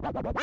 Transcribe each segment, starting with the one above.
you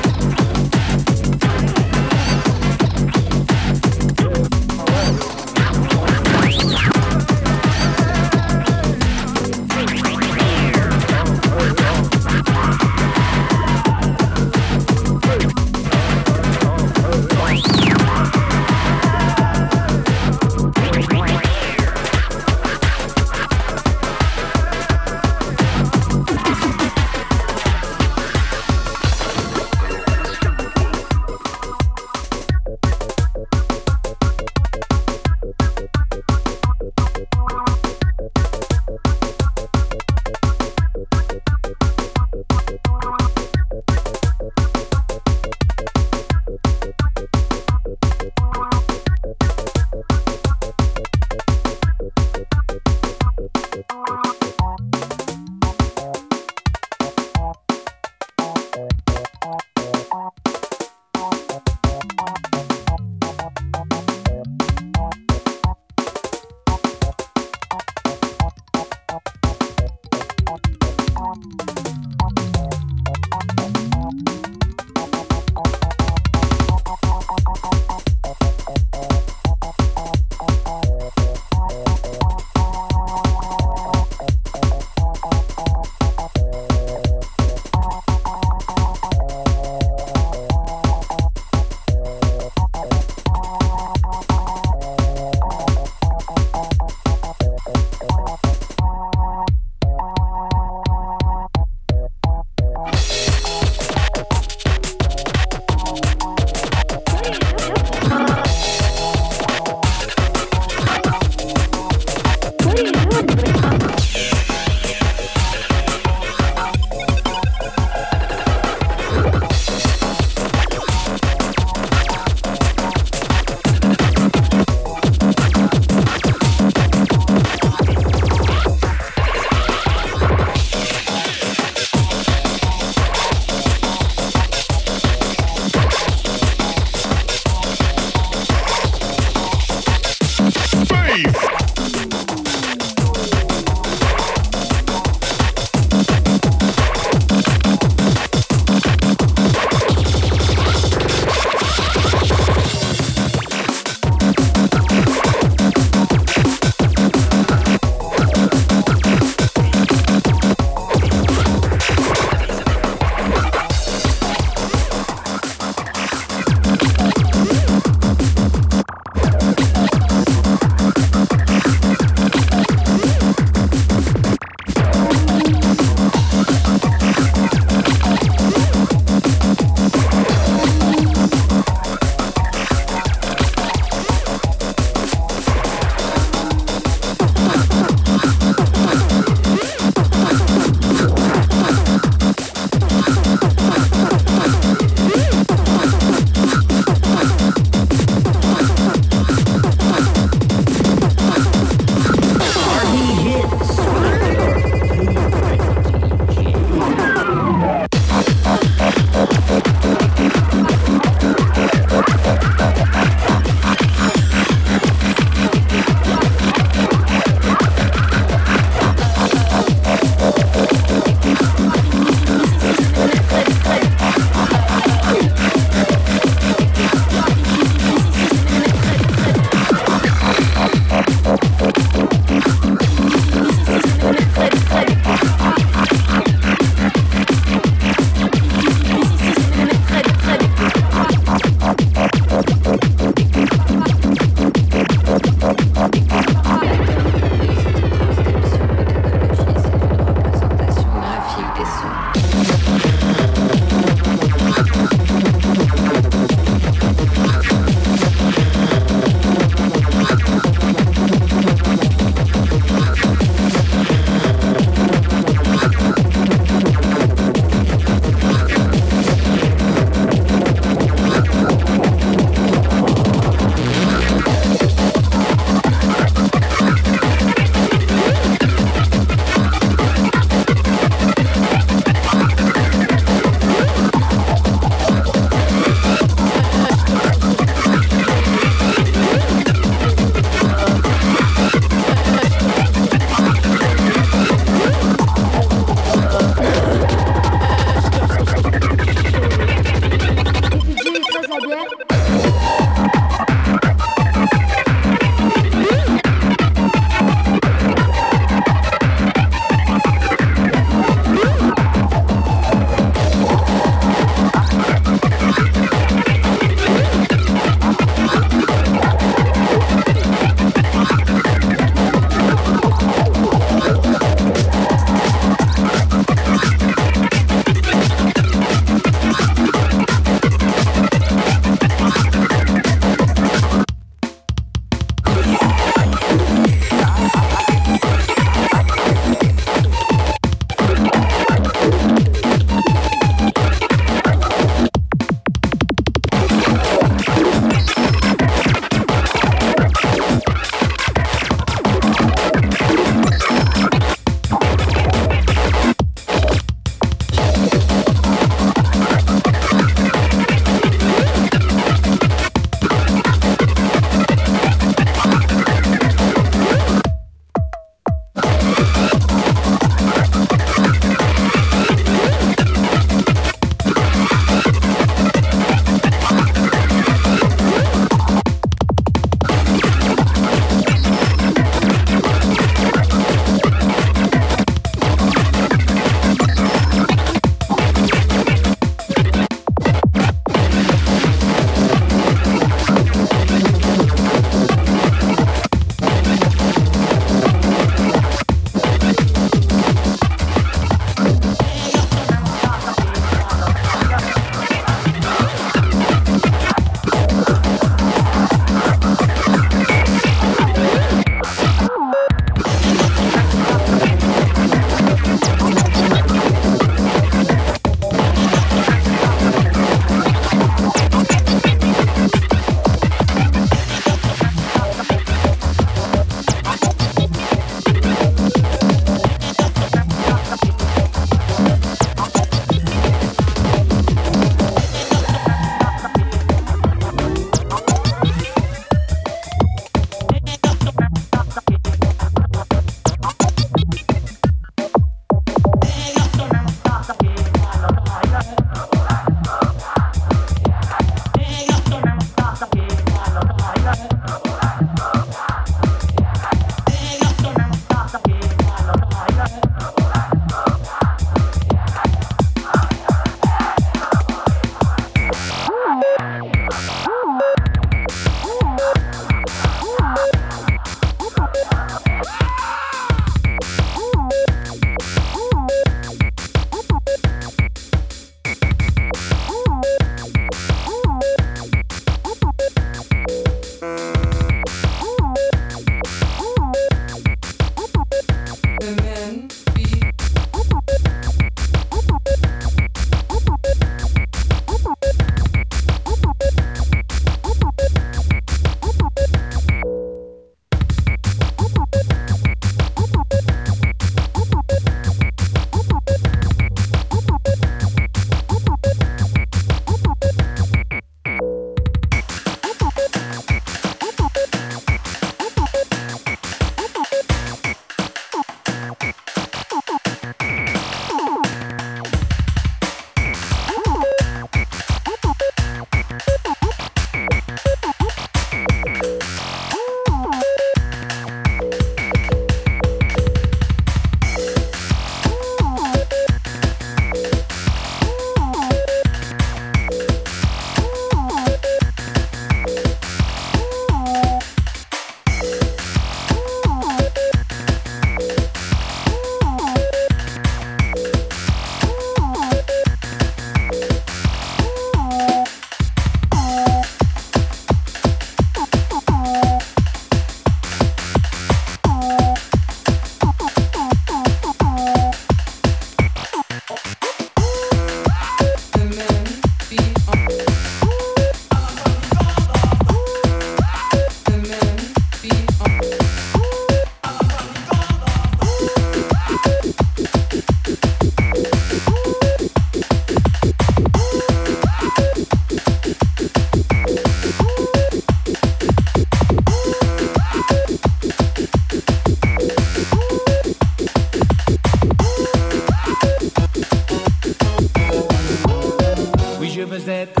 that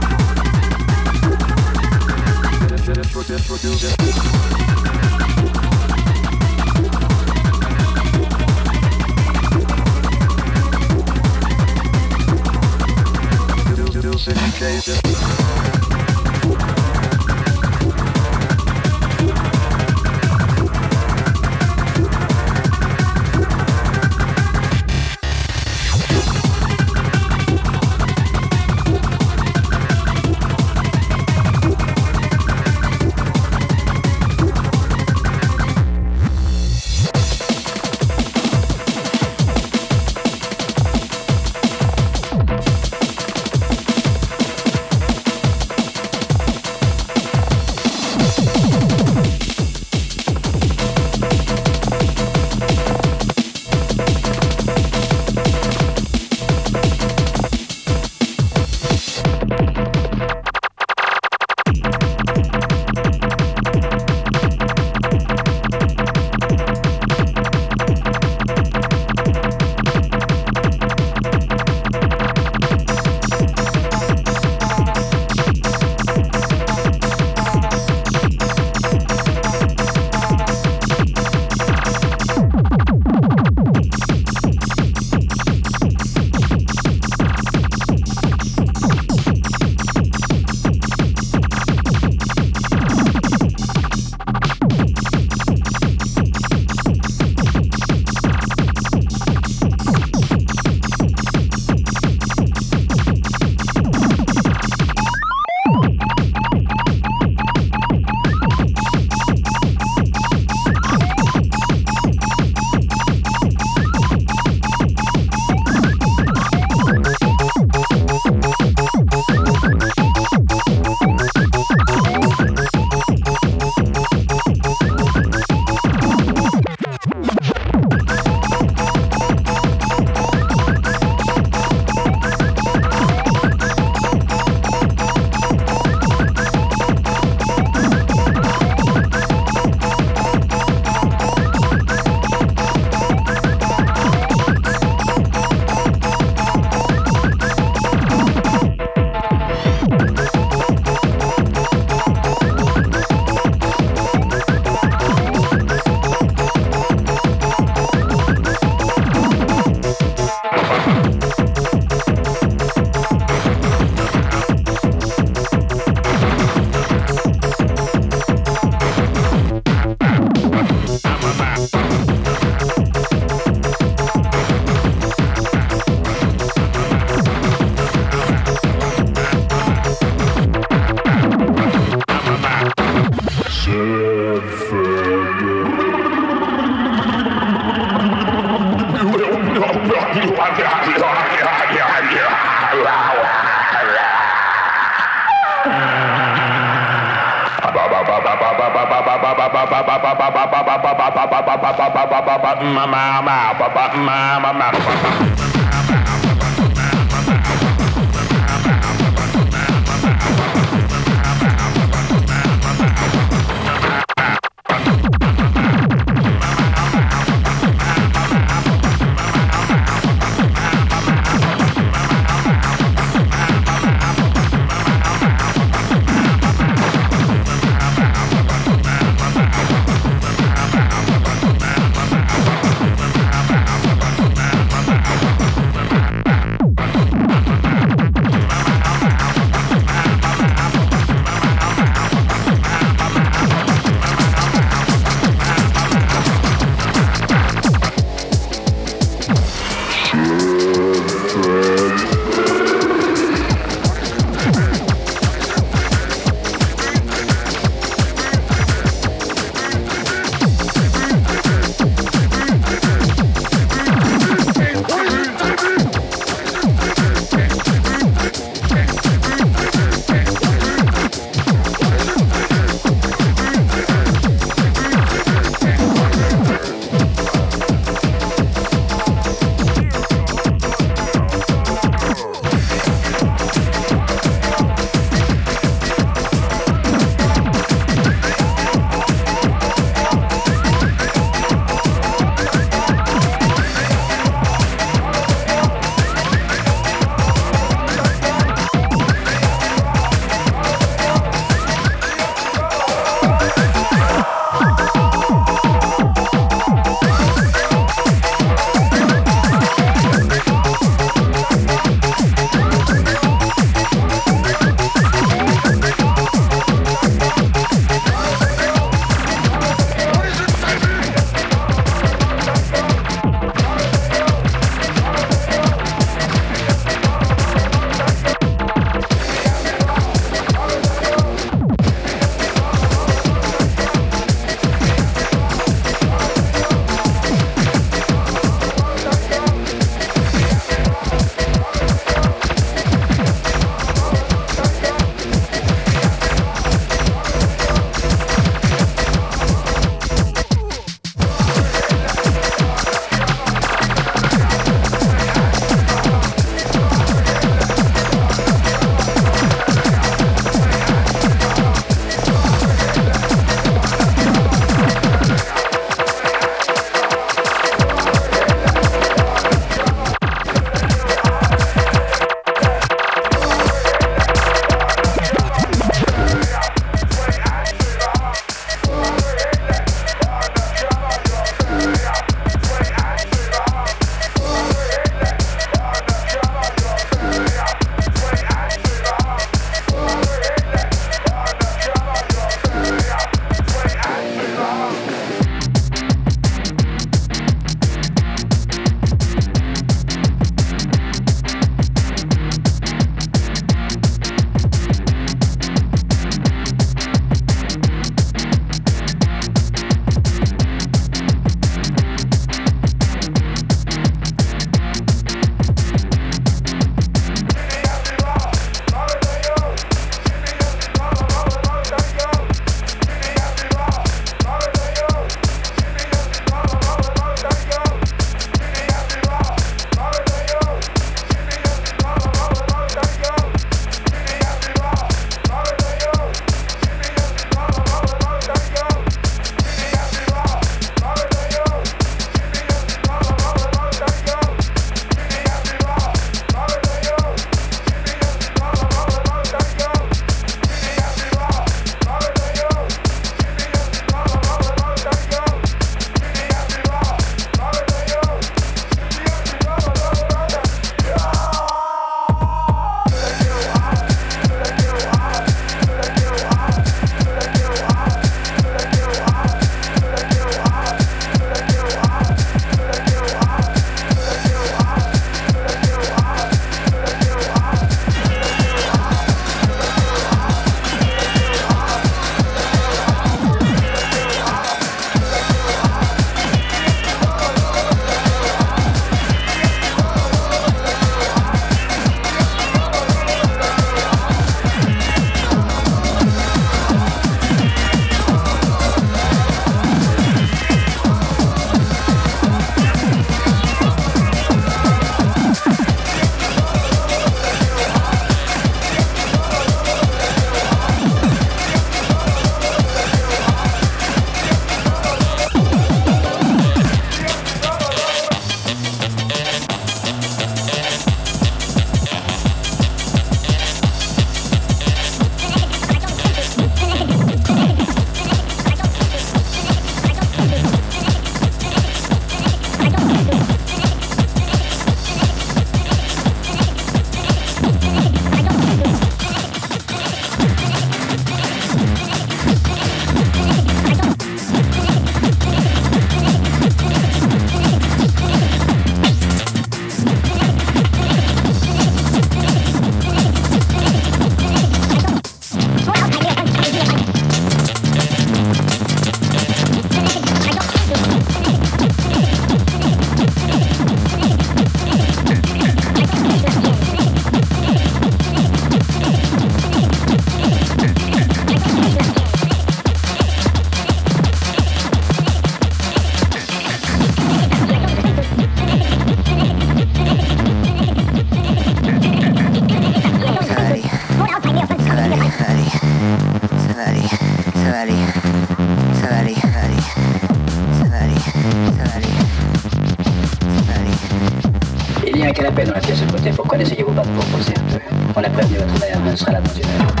de côté. Pourquoi n'essayez-vous pas de vous reposer un peu? On a prévenu votre mère, elle sera là dans une heure.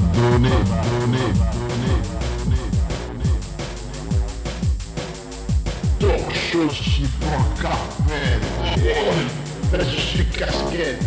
Mat, on a donné, donné, donné, donné, donné. Torche, chiffon, carpette, je suis casquette,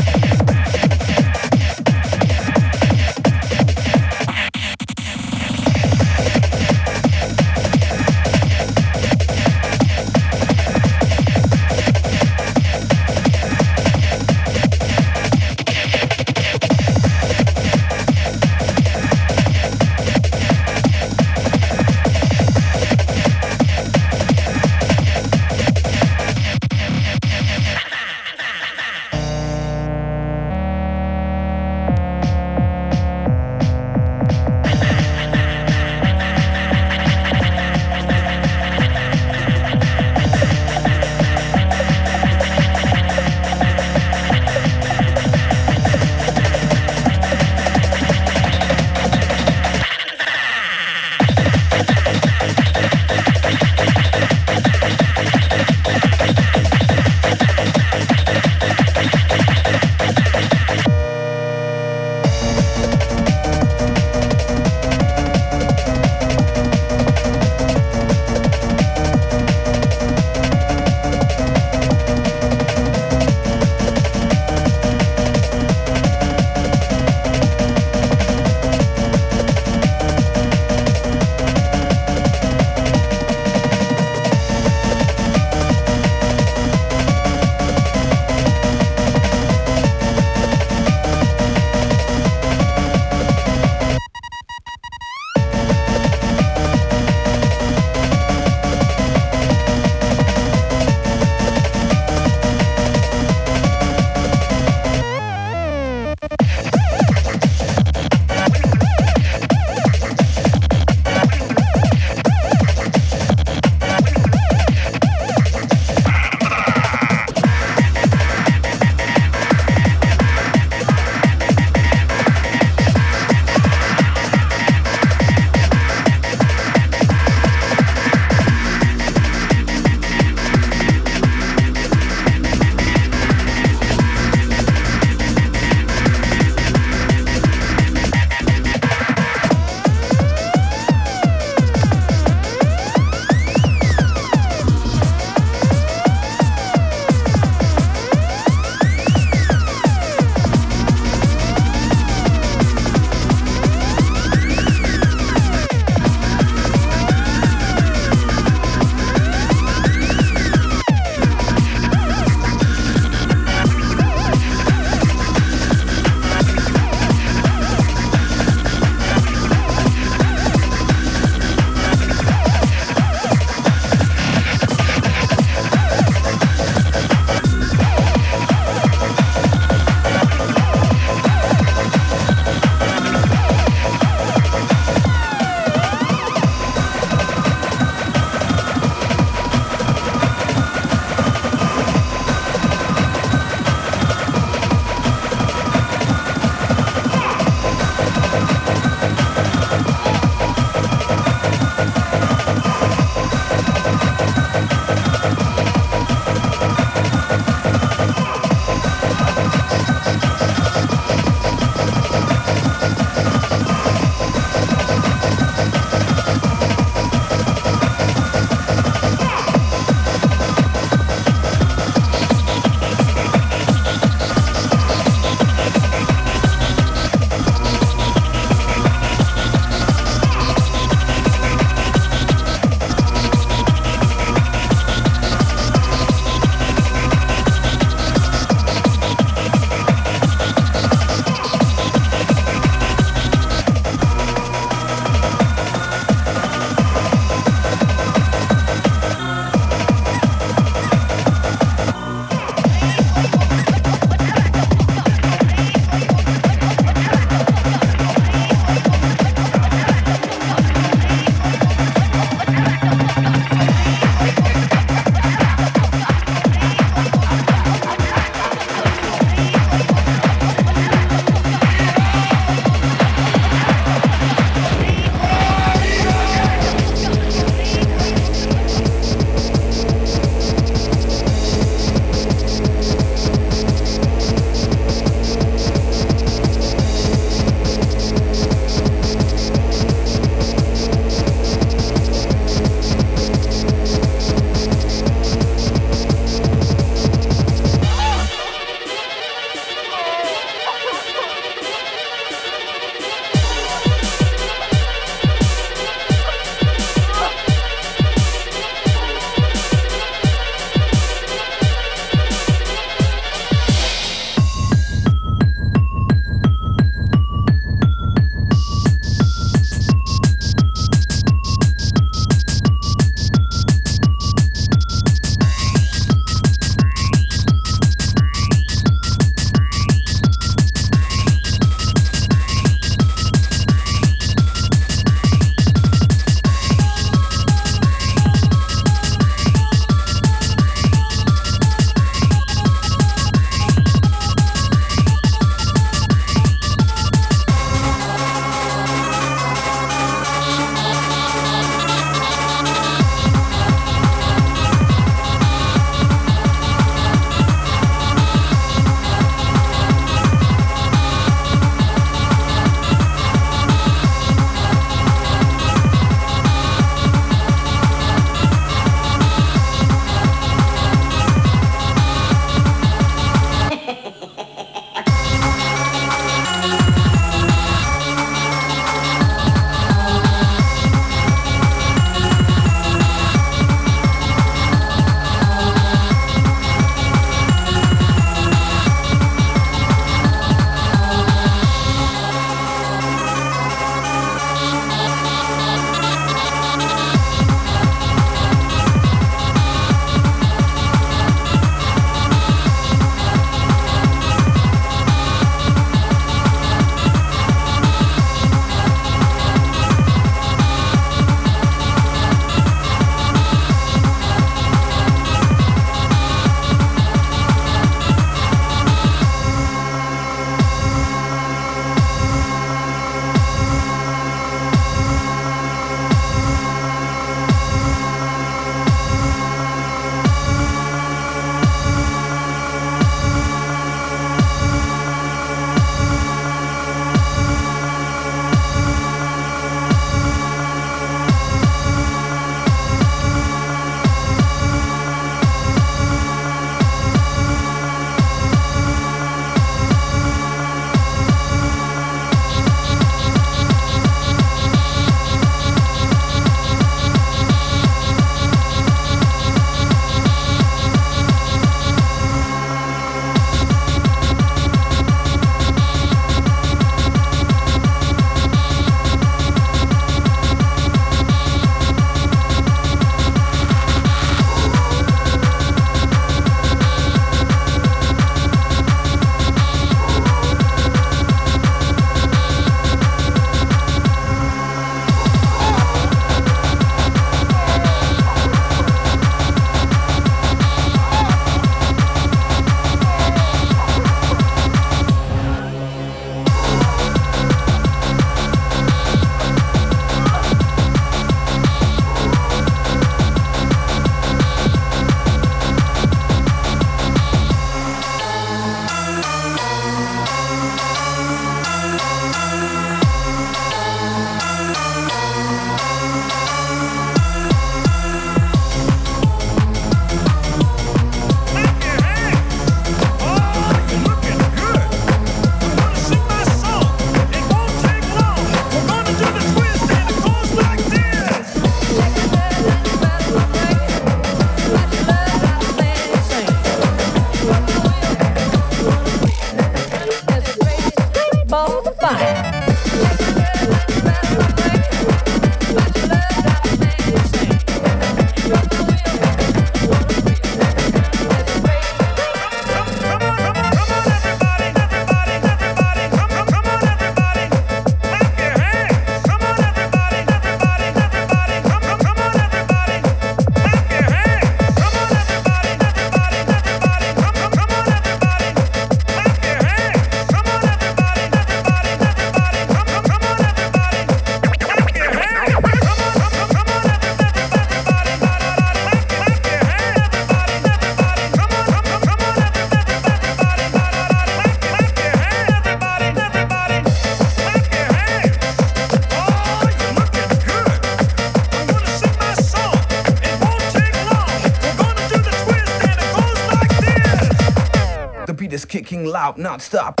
kicking loud, not stop.